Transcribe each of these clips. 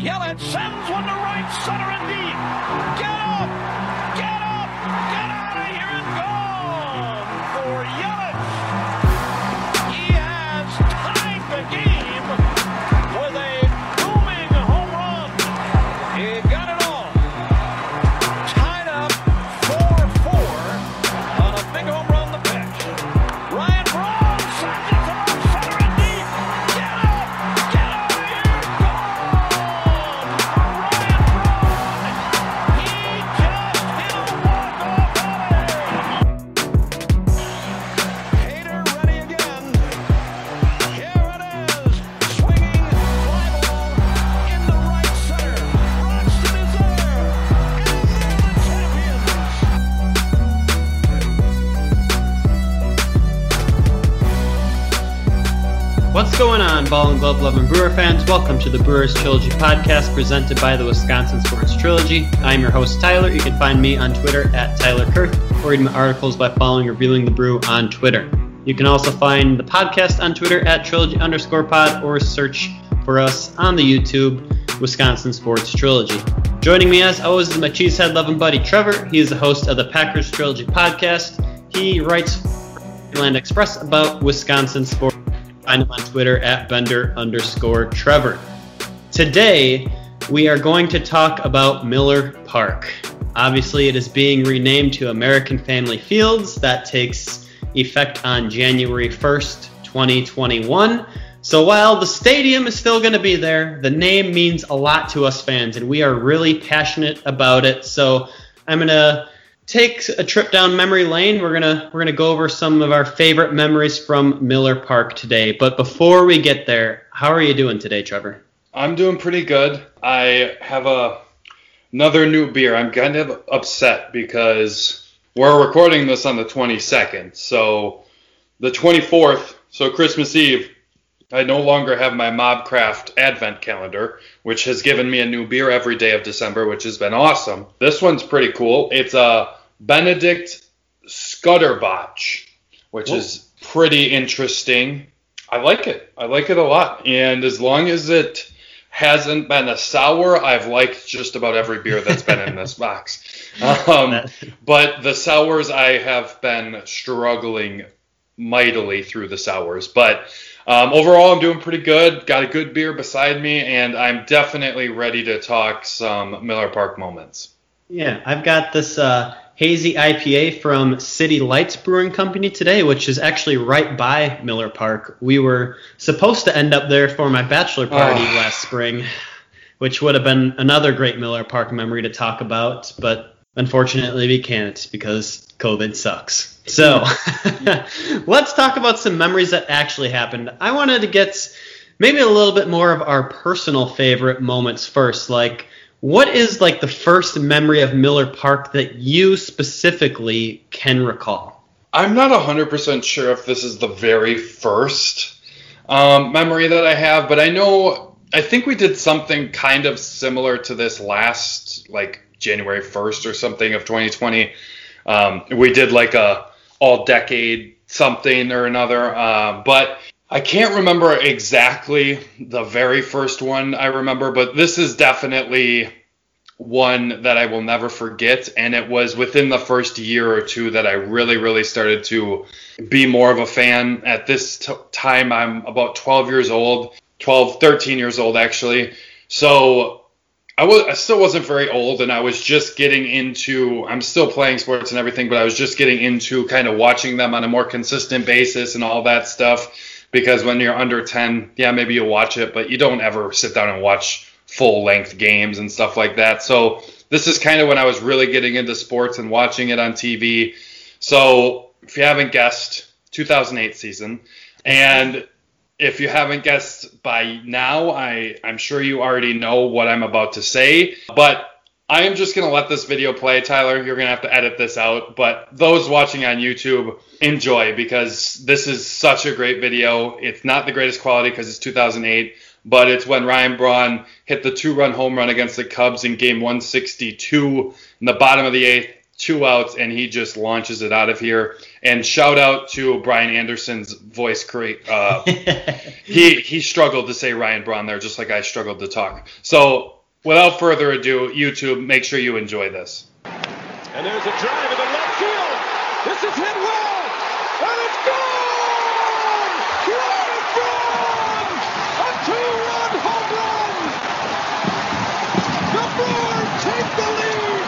Yelich sends one to right center and deep. Get up! Going on, Ball and Glove loving Brewer fans? Welcome to the Brewers Trilogy podcast presented by the Wisconsin Sports Trilogy. I'm your host, Tyler. You can find me on Twitter at Tyler Kirk or read my articles by following Reviewing the Brew on Twitter. You can also find the podcast on Twitter at Trilogy underscore pod or search for us on the YouTube Wisconsin Sports Trilogy. Joining me as always is my cheesehead loving buddy Trevor. He is the host of the Packers Trilogy podcast. He writes for Land Express about Wisconsin sports. Find him on Twitter at Bender underscore Trevor. Today, we are going to talk about Miller Park. Obviously, it is being renamed to American Family Fields. That takes effect on January 1st, 2021. So while the stadium is still going to be there, the name means a lot to us fans, and we are really passionate about it. So I'm going to take a trip down memory lane. We're gonna we're gonna go over some of our favorite memories from Miller Park today. But before we get there, how are you doing today, Trevor? I'm doing pretty good. I have a another new beer. I'm kind of upset because we're recording this on the 22nd. So the 24th, so Christmas Eve, I no longer have my Mobcraft Advent calendar, which has given me a new beer every day of December, which has been awesome. This one's pretty cool. It's a Benedict Scudderbotch, which is pretty interesting. I like it. I like it a lot. And as long as it hasn't been a sour, I've liked just about every beer that's been in this box. Um, but the sours, I have been struggling mightily through the sours. But um, overall, I'm doing pretty good. Got a good beer beside me, and I'm definitely ready to talk some Miller Park moments. Yeah, I've got this uh, hazy IPA from City Lights Brewing Company today, which is actually right by Miller Park. We were supposed to end up there for my bachelor ah. party Oh. last spring, which would have been another great Miller Park memory to talk about, but unfortunately we can't because COVID sucks. So let's talk about some memories that actually happened. I wanted to get maybe a little bit more of our personal favorite moments first. Like, what is like the first memory of Miller Park that you specifically can recall? I'm not 100% sure if this is the very first um, memory that I have, but I know, I think we did something kind of similar to this last, like January 1st or something of 2020. Um, we did like a all decade something or another, uh, but I can't remember exactly the very first one I remember, but this is definitely one that I will never forget. And it was within the first year or two that I really, really started to be more of a fan. At this t- time, I'm about 12 years old, 12, 13 years old actually. So I was, I still wasn't very old, and I was just getting into. I'm still playing sports and everything, but I was just getting into kind of watching them on a more consistent basis and all that stuff. Because when you're under 10, yeah, maybe you'll watch it, but you don't ever sit down and watch full length games and stuff like that. So this is kind of when I was really getting into sports and watching it on TV. So if you haven't guessed, 2008 season, and if you haven't guessed by now, I, I'm sure you already know what I'm about to say, but I am just going to let this video play, Tyler. You're going to have to edit this out, but those watching on YouTube, enjoy because this is such a great video. It's not the greatest quality because it's 2008, but it's when Ryan Braun hit the two run home run against the Cubs in game 162 in the bottom of the eighth two outs, and he just launches it out of here. And shout out to Brian Anderson's voice create. Uh, he he struggled to say Ryan Braun there, just like I struggled to talk. So without further ado, YouTube, make sure you enjoy this. And there's a drive in the left field. This is hit well, and it's gone! Ryan Braun! A two-run home run! The Brewers take the lead!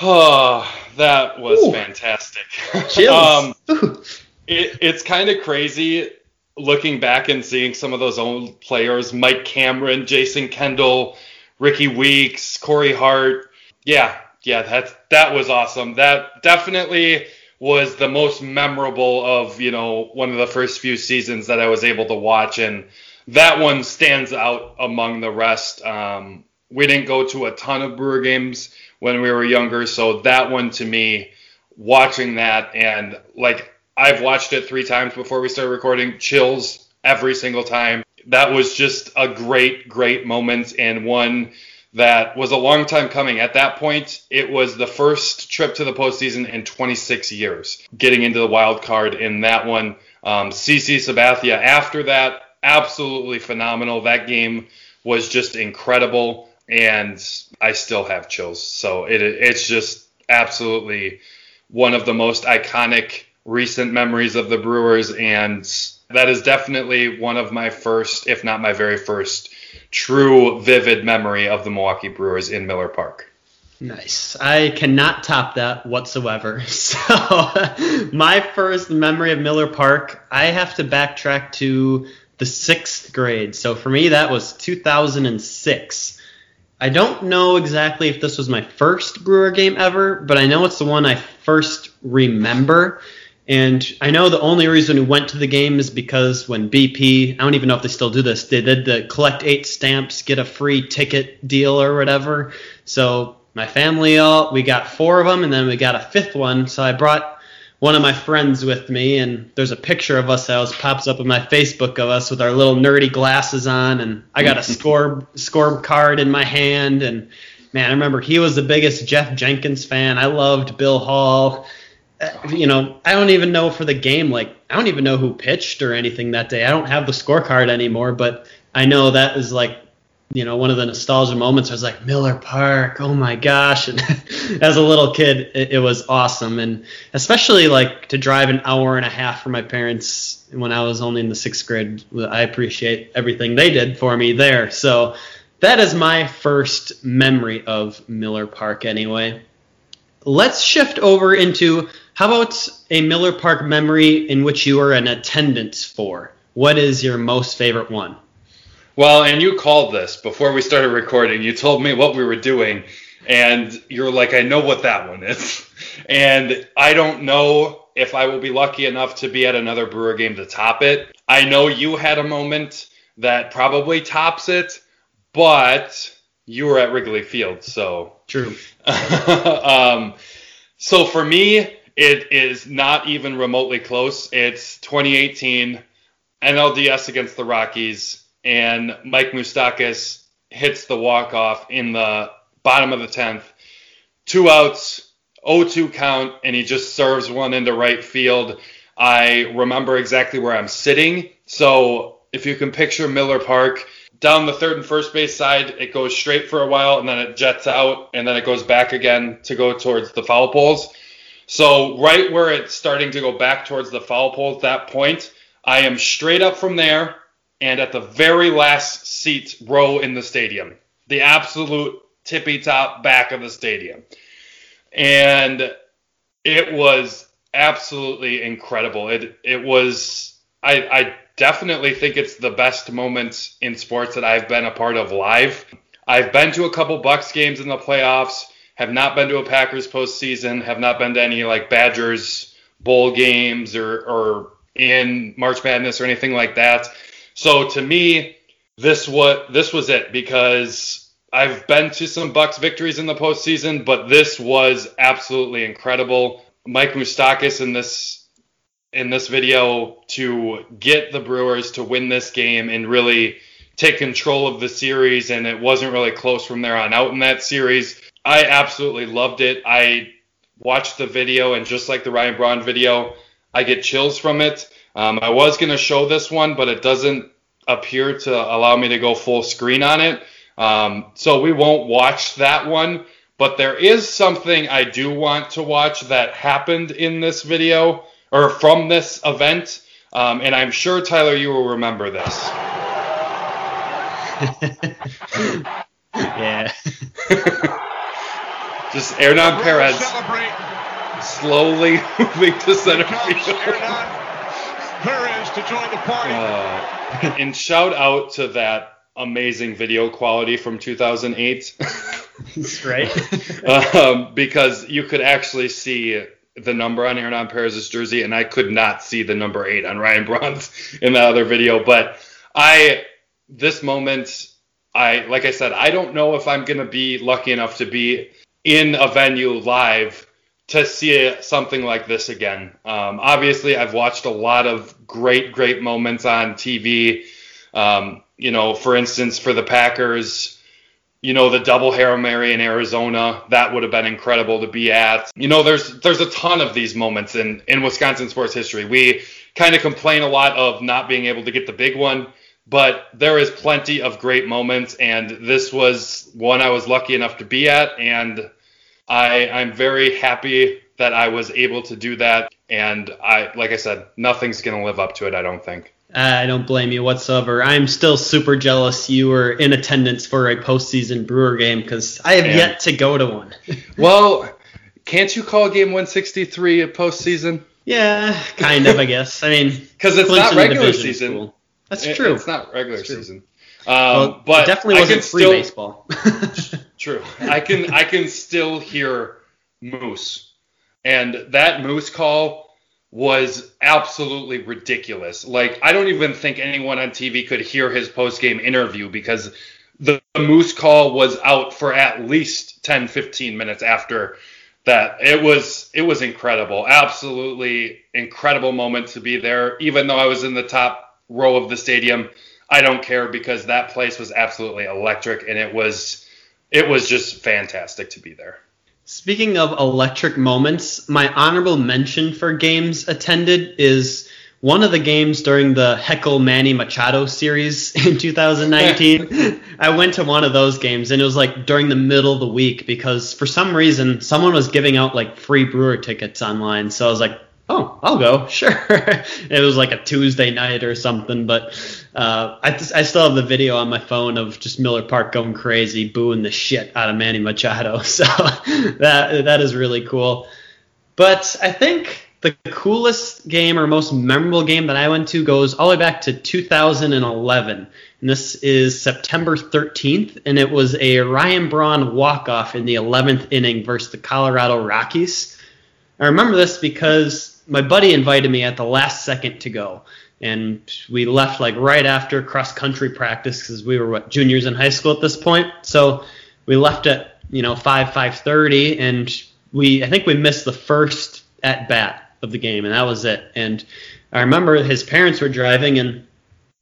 Oh, that was Ooh. fantastic. Chills. um, it, it's kind of crazy looking back and seeing some of those old players Mike Cameron, Jason Kendall, Rickie Weeks, Corey Hart. Yeah, yeah, that that was awesome. That definitely was the most memorable of, you know, one of the first few seasons that I was able to watch and that one stands out among the rest. Um, we didn't go to a ton of Brewer games when we were younger, so that one to me, watching that and like I've watched it three times before we started recording, chills every single time. That was just a great, great moment and one that was a long time coming. At that point, it was the first trip to the postseason in 26 years, getting into the wild card in that one. Um, CC Sabathia after that, absolutely phenomenal. That game was just incredible, and I still have chills. So it, it's just absolutely one of the most iconic recent memories of the Brewers, and that is definitely one of my first, if not my very first, true vivid memory of the Milwaukee Brewers in Miller Park. Nice. I cannot top that whatsoever. So, my first memory of Miller Park, I have to backtrack to the sixth grade. So, for me, that was 2006. I don't know exactly if this was my first Brewer game ever, but I know it's the one I first remember. And I know the only reason we went to the game is because when BP, I don't even know if they still do this, they did the collect eight stamps, get a free ticket deal or whatever. So my family all we got four of them, and then we got a fifth one. So I brought one of my friends with me, and there's a picture of us that was pops up in my Facebook of us with our little nerdy glasses on, and I got a score score card in my hand, and man, I remember he was the biggest Geoff Jenkins fan. I loved Bill Hall. Uh, you know, I don't even know for the game. Like, I don't even know who pitched or anything that day. I don't have the scorecard anymore, but I know that is like, you know, one of the nostalgia moments. I was like, Miller Park, oh my gosh! And as a little kid, it, it was awesome, and especially like to drive an hour and a half for my parents when I was only in the sixth grade. I appreciate everything they did for me there. So that is my first memory of Miller Park, anyway. Let's shift over into how about a Miller Park memory in which you were an attendance for? What is your most favorite one? Well, and you called this before we started recording. You told me what we were doing, and you're like, I know what that one is. And I don't know if I will be lucky enough to be at another Brewer game to top it. I know you had a moment that probably tops it, but you were at Wrigley Field, so True. um, so for me, it is not even remotely close. It's 2018 NLDS against the Rockies, and Mike Moustakas hits the walk off in the bottom of the 10th. Two outs, 0-2 count, and he just serves one into right field. I remember exactly where I'm sitting. So if you can picture Miller Park, down the third and first base side, it goes straight for a while, and then it jets out, and then it goes back again to go towards the foul poles. So right where it's starting to go back towards the foul pole at that point, I am straight up from there and at the very last seat row in the stadium, the absolute tippy top back of the stadium. And it was absolutely incredible. It it was I, I definitely think it's the best moments in sports that I've been a part of live. I've been to a couple Bucks games in the playoffs, have not been to a Packers postseason, have not been to any like Badgers bowl games or or in March Madness or anything like that. So to me, this what this was it because I've been to some Bucks victories in the postseason, but this was absolutely incredible. Mike Moustakas in this in this video to get the Brewers to win this game and really take control of the series, and it wasn't really close from there on out in that series. I absolutely loved it. I watched the video, and just like the Ryan Braun video, I get chills from it. Um, I was going to show this one, but it doesn't appear to allow me to go full screen on it. Um, so we won't watch that one. But there is something I do want to watch that happened in this video or from this event. Um, and I'm sure, Tyler, you will remember this. yeah. Just Hernan Perez slowly moving to center comes field. Hernan Perez to join the party. Uh, and shout out to that amazing video quality from 2008 right. um, because you could actually see the number on Hernan Perez's jersey, and I could not see the number eight on Ryan Braun's in the other video. But I, this moment, I like I said, I don't know if I'm gonna be lucky enough to be in a venue live to see something like this again. Um, obviously, I've watched a lot of great, great moments on TV. Um, you know, for instance, for the Packers, you know, the double Hail Mary in Arizona, that would have been incredible to be at. You know, there's there's a ton of these moments in, in Wisconsin sports history. We kind of complain a lot of not being able to get the big one, but there is plenty of great moments, and this was one I was lucky enough to be at, and I I'm very happy that I was able to do that. And I, like I said, nothing's gonna live up to it. I don't think. I don't blame you whatsoever. I'm still super jealous you were in attendance for a postseason Brewer game because I have And- yet to go to one. Well, can't you call game 163 a postseason? yeah, kind of, I guess. I mean, Because it's not regular season. cool. That's It- true. It's not regular It's season. Um, well, but it definitely I wasn't can free still, baseball. True. I can I can still hear Moose, and that Moose call was absolutely ridiculous. Like I don't even think anyone on TV could hear his post game interview because the, the Moose call was out for at least 10 15 minutes after that. It was it was incredible. Absolutely incredible moment to be there even though I was in the top row of the stadium. I don't care because that place was absolutely electric and it was it was just fantastic to be there. Speaking of electric moments, my honorable mention for games attended is one of the games during the Heckle Manny Machado series in 2019. I went to one of those games and it was like during the middle of the week because for some reason someone was giving out like free brewer tickets online. So I was like, oh, I'll go, sure. it was like a Tuesday night or something, but uh, I, I still have the video on my phone of just Miller Park going crazy, booing the shit out of Manny Machado. So that that is really cool. But I think the coolest game or most memorable game that I went to goes all the way back to 2011. And this is September 13th, and it was a Ryan Braun walk-off in the 11th inning versus the Colorado Rockies. I remember this because my buddy invited me at the last second to go. And we left like right after cross country practice because we were what juniors in high school at this point. So we left at you know five five thirty, and we I think we missed the first at bat of the game, and that was it. And I remember his parents were driving, and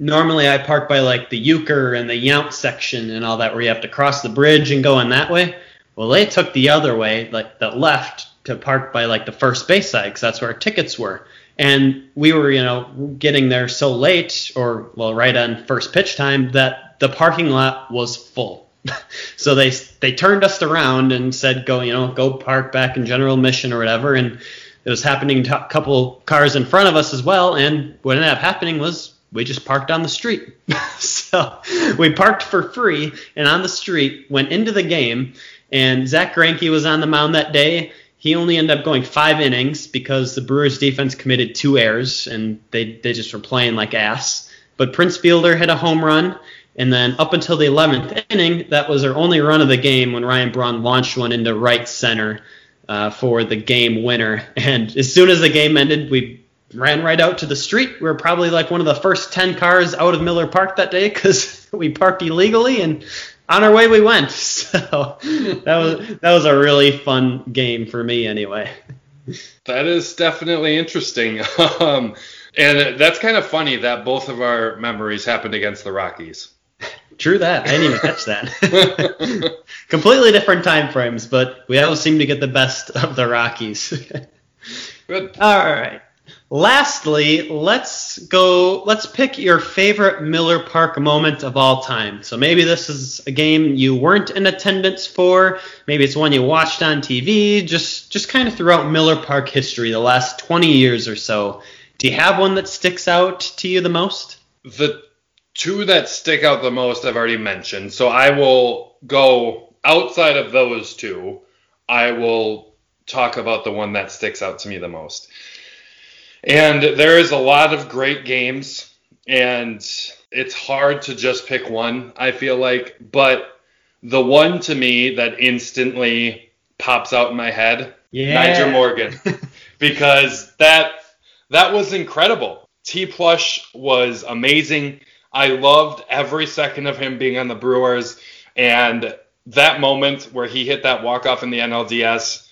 normally I park by like the Uecker and the Yount section and all that, where you have to cross the bridge and go in that way. Well, they took the other way, like the left, to park by like the first base side, because that's where our tickets were. And we were, you know, getting there so late, or well, right on first pitch time, that the parking lot was full. so they they turned us around and said, go, you know, go park back in general mission or whatever. And it was happening to a couple cars in front of us as well. And what ended up happening was we just parked on the street. so we parked for free and on the street, went into the game, and Zack Greinke was on the mound that day. He only ended up going five innings because the Brewers defense committed two errors and they, they just were playing like ass. But Prince Fielder hit a home run. And then up until the 11th inning, that was our only run of the game when Ryan Braun launched one into right center uh, for the game winner. And as soon as the game ended, we ran right out to the street. We were probably like one of the first 10 cars out of Miller Park that day because we parked illegally and on our way we went. So that was that was a really fun game for me anyway. That is definitely interesting. um, and that's kind of funny that both of our memories happened against the Rockies. True that. I didn't even catch that. Completely different time frames, but we always seem to get the best of the Rockies. Good. All right. Lastly, let's go. Let's pick your favorite Miller Park moment of all time. So maybe this is a game you weren't in attendance for. Maybe it's one you watched on TV. Just, just kind of throughout Miller Park history, the last 20 years or so. Do you have one that sticks out to you the most? The two that stick out the most I've already mentioned. So I will go outside of those two. I will talk about the one that sticks out to me the most. And there is a lot of great games, and it's hard to just pick one, I feel like. But the one to me that instantly pops out in my head, Yeah. Nyjer Morgan, because that that was incredible. T Plush was amazing. I loved every second of him being on the Brewers, and that moment where he hit that walk off in the NLDS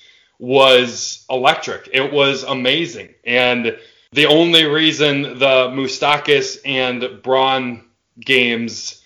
was electric. It was amazing, and the only reason the Moustakas and Braun games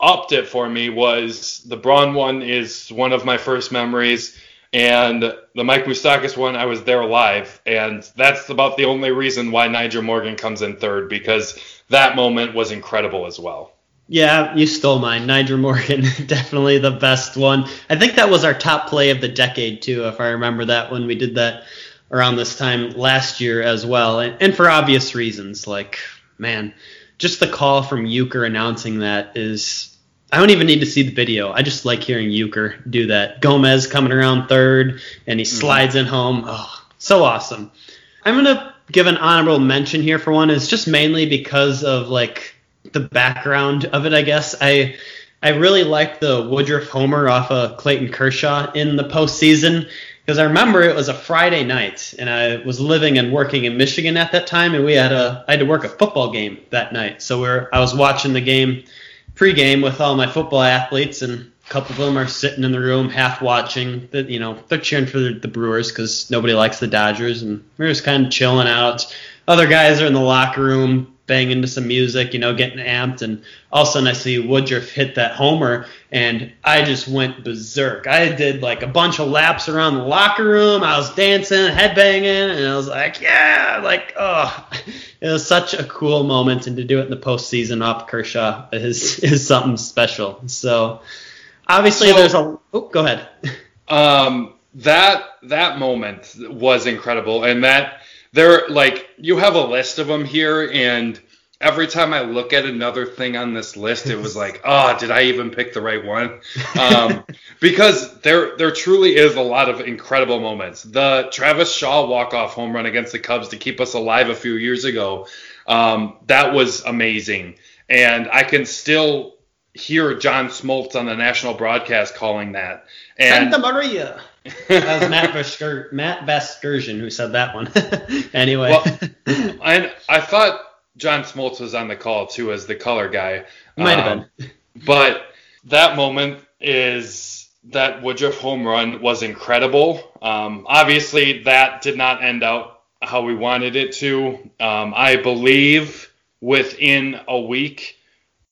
upped it for me was the Braun one is one of my first memories, and the Mike Moustakas one I was there live, and that's about the only reason why Nyjer Morgan comes in third because that moment was incredible as well. Yeah, you stole mine. Nyjer Morgan, definitely the best one. I think that was our top play of the decade too, if I remember that when we did that around this time last year as well, and, and for obvious reasons. Like, man, just the call from Uecker announcing that is. I don't even need to see the video. I just like hearing Uecker do that. Gomez coming around third, and he mm-hmm. slides in home. Oh, so awesome. I'm gonna give an honorable mention here for one. Is just mainly because of like the background of it, I guess. I I really liked the Woodruff homer off of Clayton Kershaw in the postseason because I remember it was a Friday night and I was living and working in Michigan at that time, and we had a I had to work a football game that night, so we're I was watching the game pregame with all my football athletes and. A couple of them are sitting in the room, half watching. That you know, they're cheering for the, the Brewers because nobody likes the Dodgers, and we're just kind of chilling out. Other guys are in the locker room, banging to some music, you know, getting amped, and all of a sudden I see Woodruff hit that homer, and I just went berserk. I did like a bunch of laps around the locker room. I was dancing, headbanging, and I was like, yeah, like, oh, it was such a cool moment, and to do it in the postseason off Kershaw is is something special. So obviously So- there's a. Oh, go ahead. Um, that that moment was incredible, and that there like you have a list of them here, and every time I look at another thing on this list, it was like, oh, did I even pick the right one? Um, because there there truly is a lot of incredible moments. The Travis Shaw walk off home run against the Cubs to keep us alive a few years ago, um, that was amazing, and I can still hear John Smoltz on the national broadcast calling that. And Santa Maria. That was Matt Vaskur- Matt Vasgersian who said that one. anyway. Well, I I thought John Smoltz was on the call too as the color guy. Might have Um, But that moment is that Woodruff home run was incredible. Um, obviously, that did not end out how we wanted it to. Um, I believe within a week,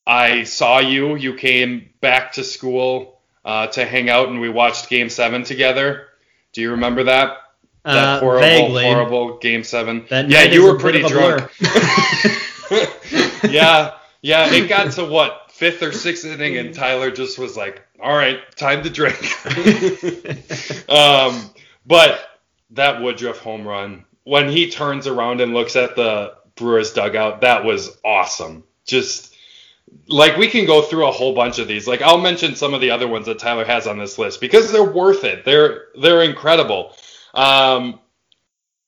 I saw you. You came back to school uh, to hang out, and we watched Game Seven together. Do you remember that? That Uh, horrible, vaguely. horrible Game Seven. That yeah, you were pretty of a blur. drunk. yeah, yeah. It got to what fifth or sixth inning, and Tyler just was like, "All right, time to drink." um, but that Woodruff home run, when he turns around and looks at the Brewers dugout, that was awesome. Just like we can go through a whole bunch of these. Like I'll mention some of the other ones that Tyler has on this list because they're worth it. They're they're incredible. Um,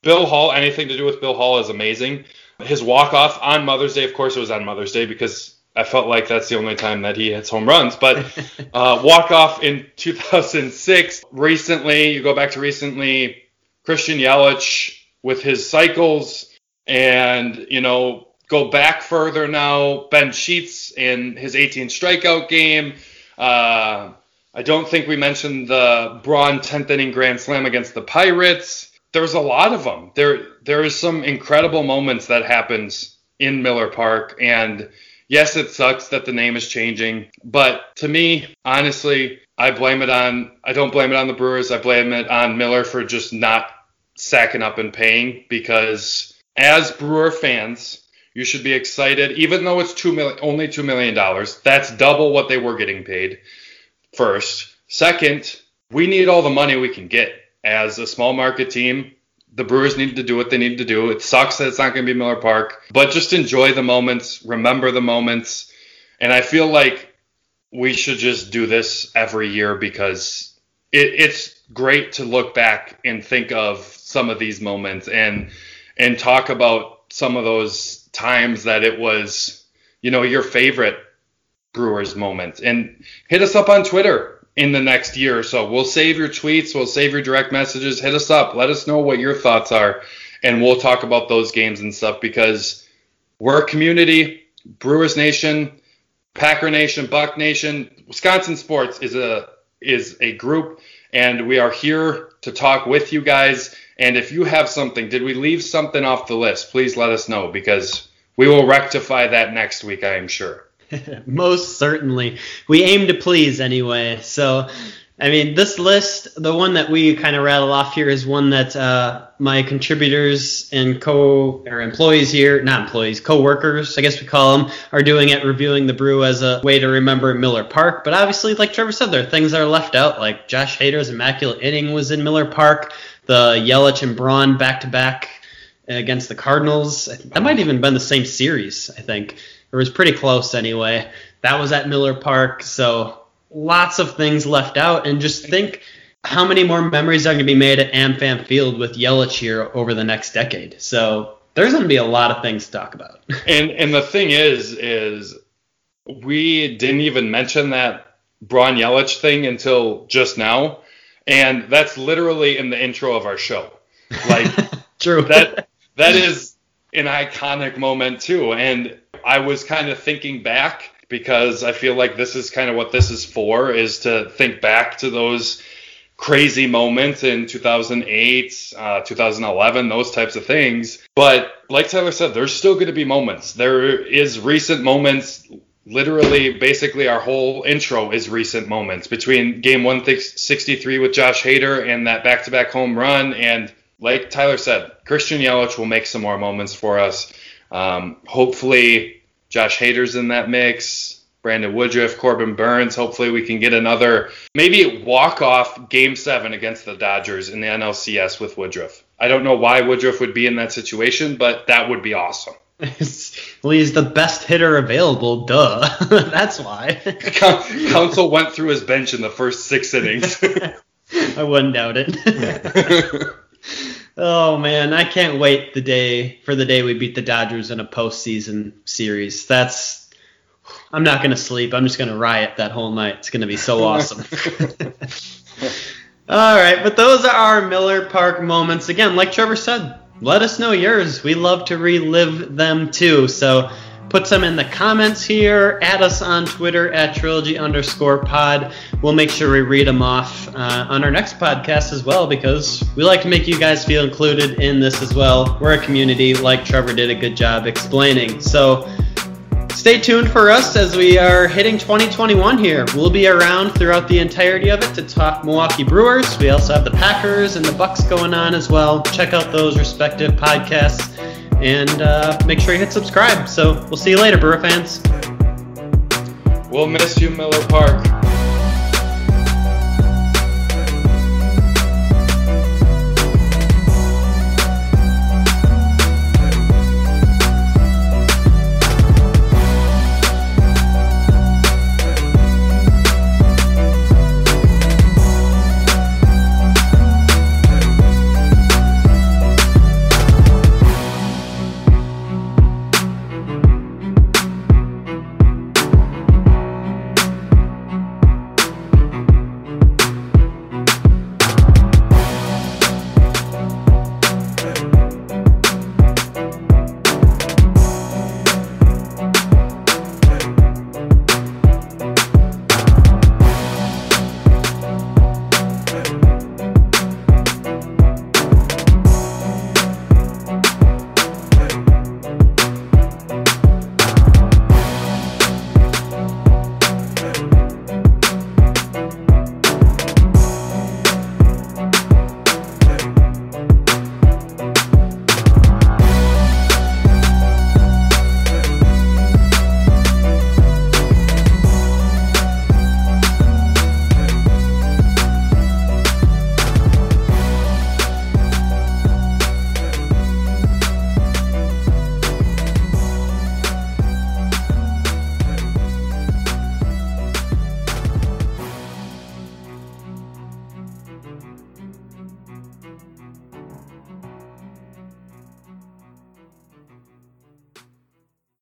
Bill Hall, anything to do with Bill Hall is amazing. His walk off on Mother's Day, of course, it was on Mother's Day because I felt like that's the only time that he hits home runs. But uh, walk off in 2006. Recently, you go back to recently, Christian Yelich with his cycles, and you know go back further now. Ben Sheets in his 18 strikeout game. Uh, I don't think we mentioned the Braun 10th inning grand slam against the Pirates. There's a lot of them. There there is some incredible moments that happens in Miller Park, and Yes, it sucks that the name is changing, but to me, honestly, I blame it on I don't blame it on the Brewers. I blame it on Miller for just not sacking up and paying because as Brewer fans, you should be excited even though it's 2 million only 2 million dollars. That's double what they were getting paid. First, second, we need all the money we can get as a small market team the Brewers need to do what they need to do. It sucks that it's not going to be Miller Park, but just enjoy the moments, remember the moments. And I feel like we should just do this every year because it, it's great to look back and think of some of these moments and and talk about some of those times that it was, you know, your favorite Brewers moments. And hit us up on Twitter in the next year or so. We'll save your tweets, we'll save your direct messages. Hit us up, let us know what your thoughts are, and we'll talk about those games and stuff because we're a community. Brewers Nation, Packer Nation, Buck Nation, Wisconsin Sports is a is a group, and we are here to talk with you guys. And if you have something, did we leave something off the list? Please let us know because we will rectify that next week, I am sure. Most certainly. We aim to please anyway. So, I mean, this list, the one that we kind of rattle off here is one that uh, my contributors and co or employees here, not employees, co-workers, I guess we call them, are doing it, reviewing the brew as a way to remember Miller Park. But obviously, like Trevor said, there are things that are left out, like Josh Hader's immaculate inning was in Miller Park, the Yelich and Braun back-to-back against the Cardinals. That might even been the same series, I think. It was pretty close anyway. That was at Miller Park, so lots of things left out. And just think how many more memories are going to be made at AmFam Field with Yelich here over the next decade. So there's going to be a lot of things to talk about. and and the thing is, is we didn't even mention that Braun Yelich thing until just now, and that's literally in the intro of our show. Like True. that that is an iconic moment too, and I was kind of thinking back because I feel like this is kind of what this is for is to think back to those crazy moments in 2008, uh, 2011, those types of things. But like Tyler said, there's still going to be moments. There is recent moments. Literally, basically, our whole intro is recent moments between game 163 with Josh Hader and that back to back home run. And like Tyler said, Christian Yelich will make some more moments for us. Um, hopefully, Josh Hader's in that mix. Brandon Woodruff, Corbin Burnes. Hopefully, we can get another maybe walk off game seven against the Dodgers in the NLCS with Woodruff. I don't know why Woodruff would be in that situation, but that would be awesome. Well, he's the best hitter available. Duh. That's why. Counsell went through his bench in the first six innings. I wouldn't doubt it. Oh man, I can't wait the day for the day we beat the Dodgers in a postseason series. That's I'm not gonna sleep. I'm just gonna riot that whole night. It's gonna be so awesome. All right, but those are our Miller Park moments. Again, like Trevor said, let us know yours. We love to relive them too. So put some in the comments here. Add us on Twitter at trilogy underscore pod. We'll make sure we read them off uh, on our next podcast as well because we like to make you guys feel included in this as well. We're a community, like Trevor did a good job explaining. So stay tuned for us as we are hitting 2021 here. We'll be around throughout the entirety of it to talk Milwaukee Brewers. We also have the Packers and the Bucks going on as well. Check out those respective podcasts and uh, make sure you hit subscribe. So we'll see you later, Brewer fans. We'll miss you, Miller Park.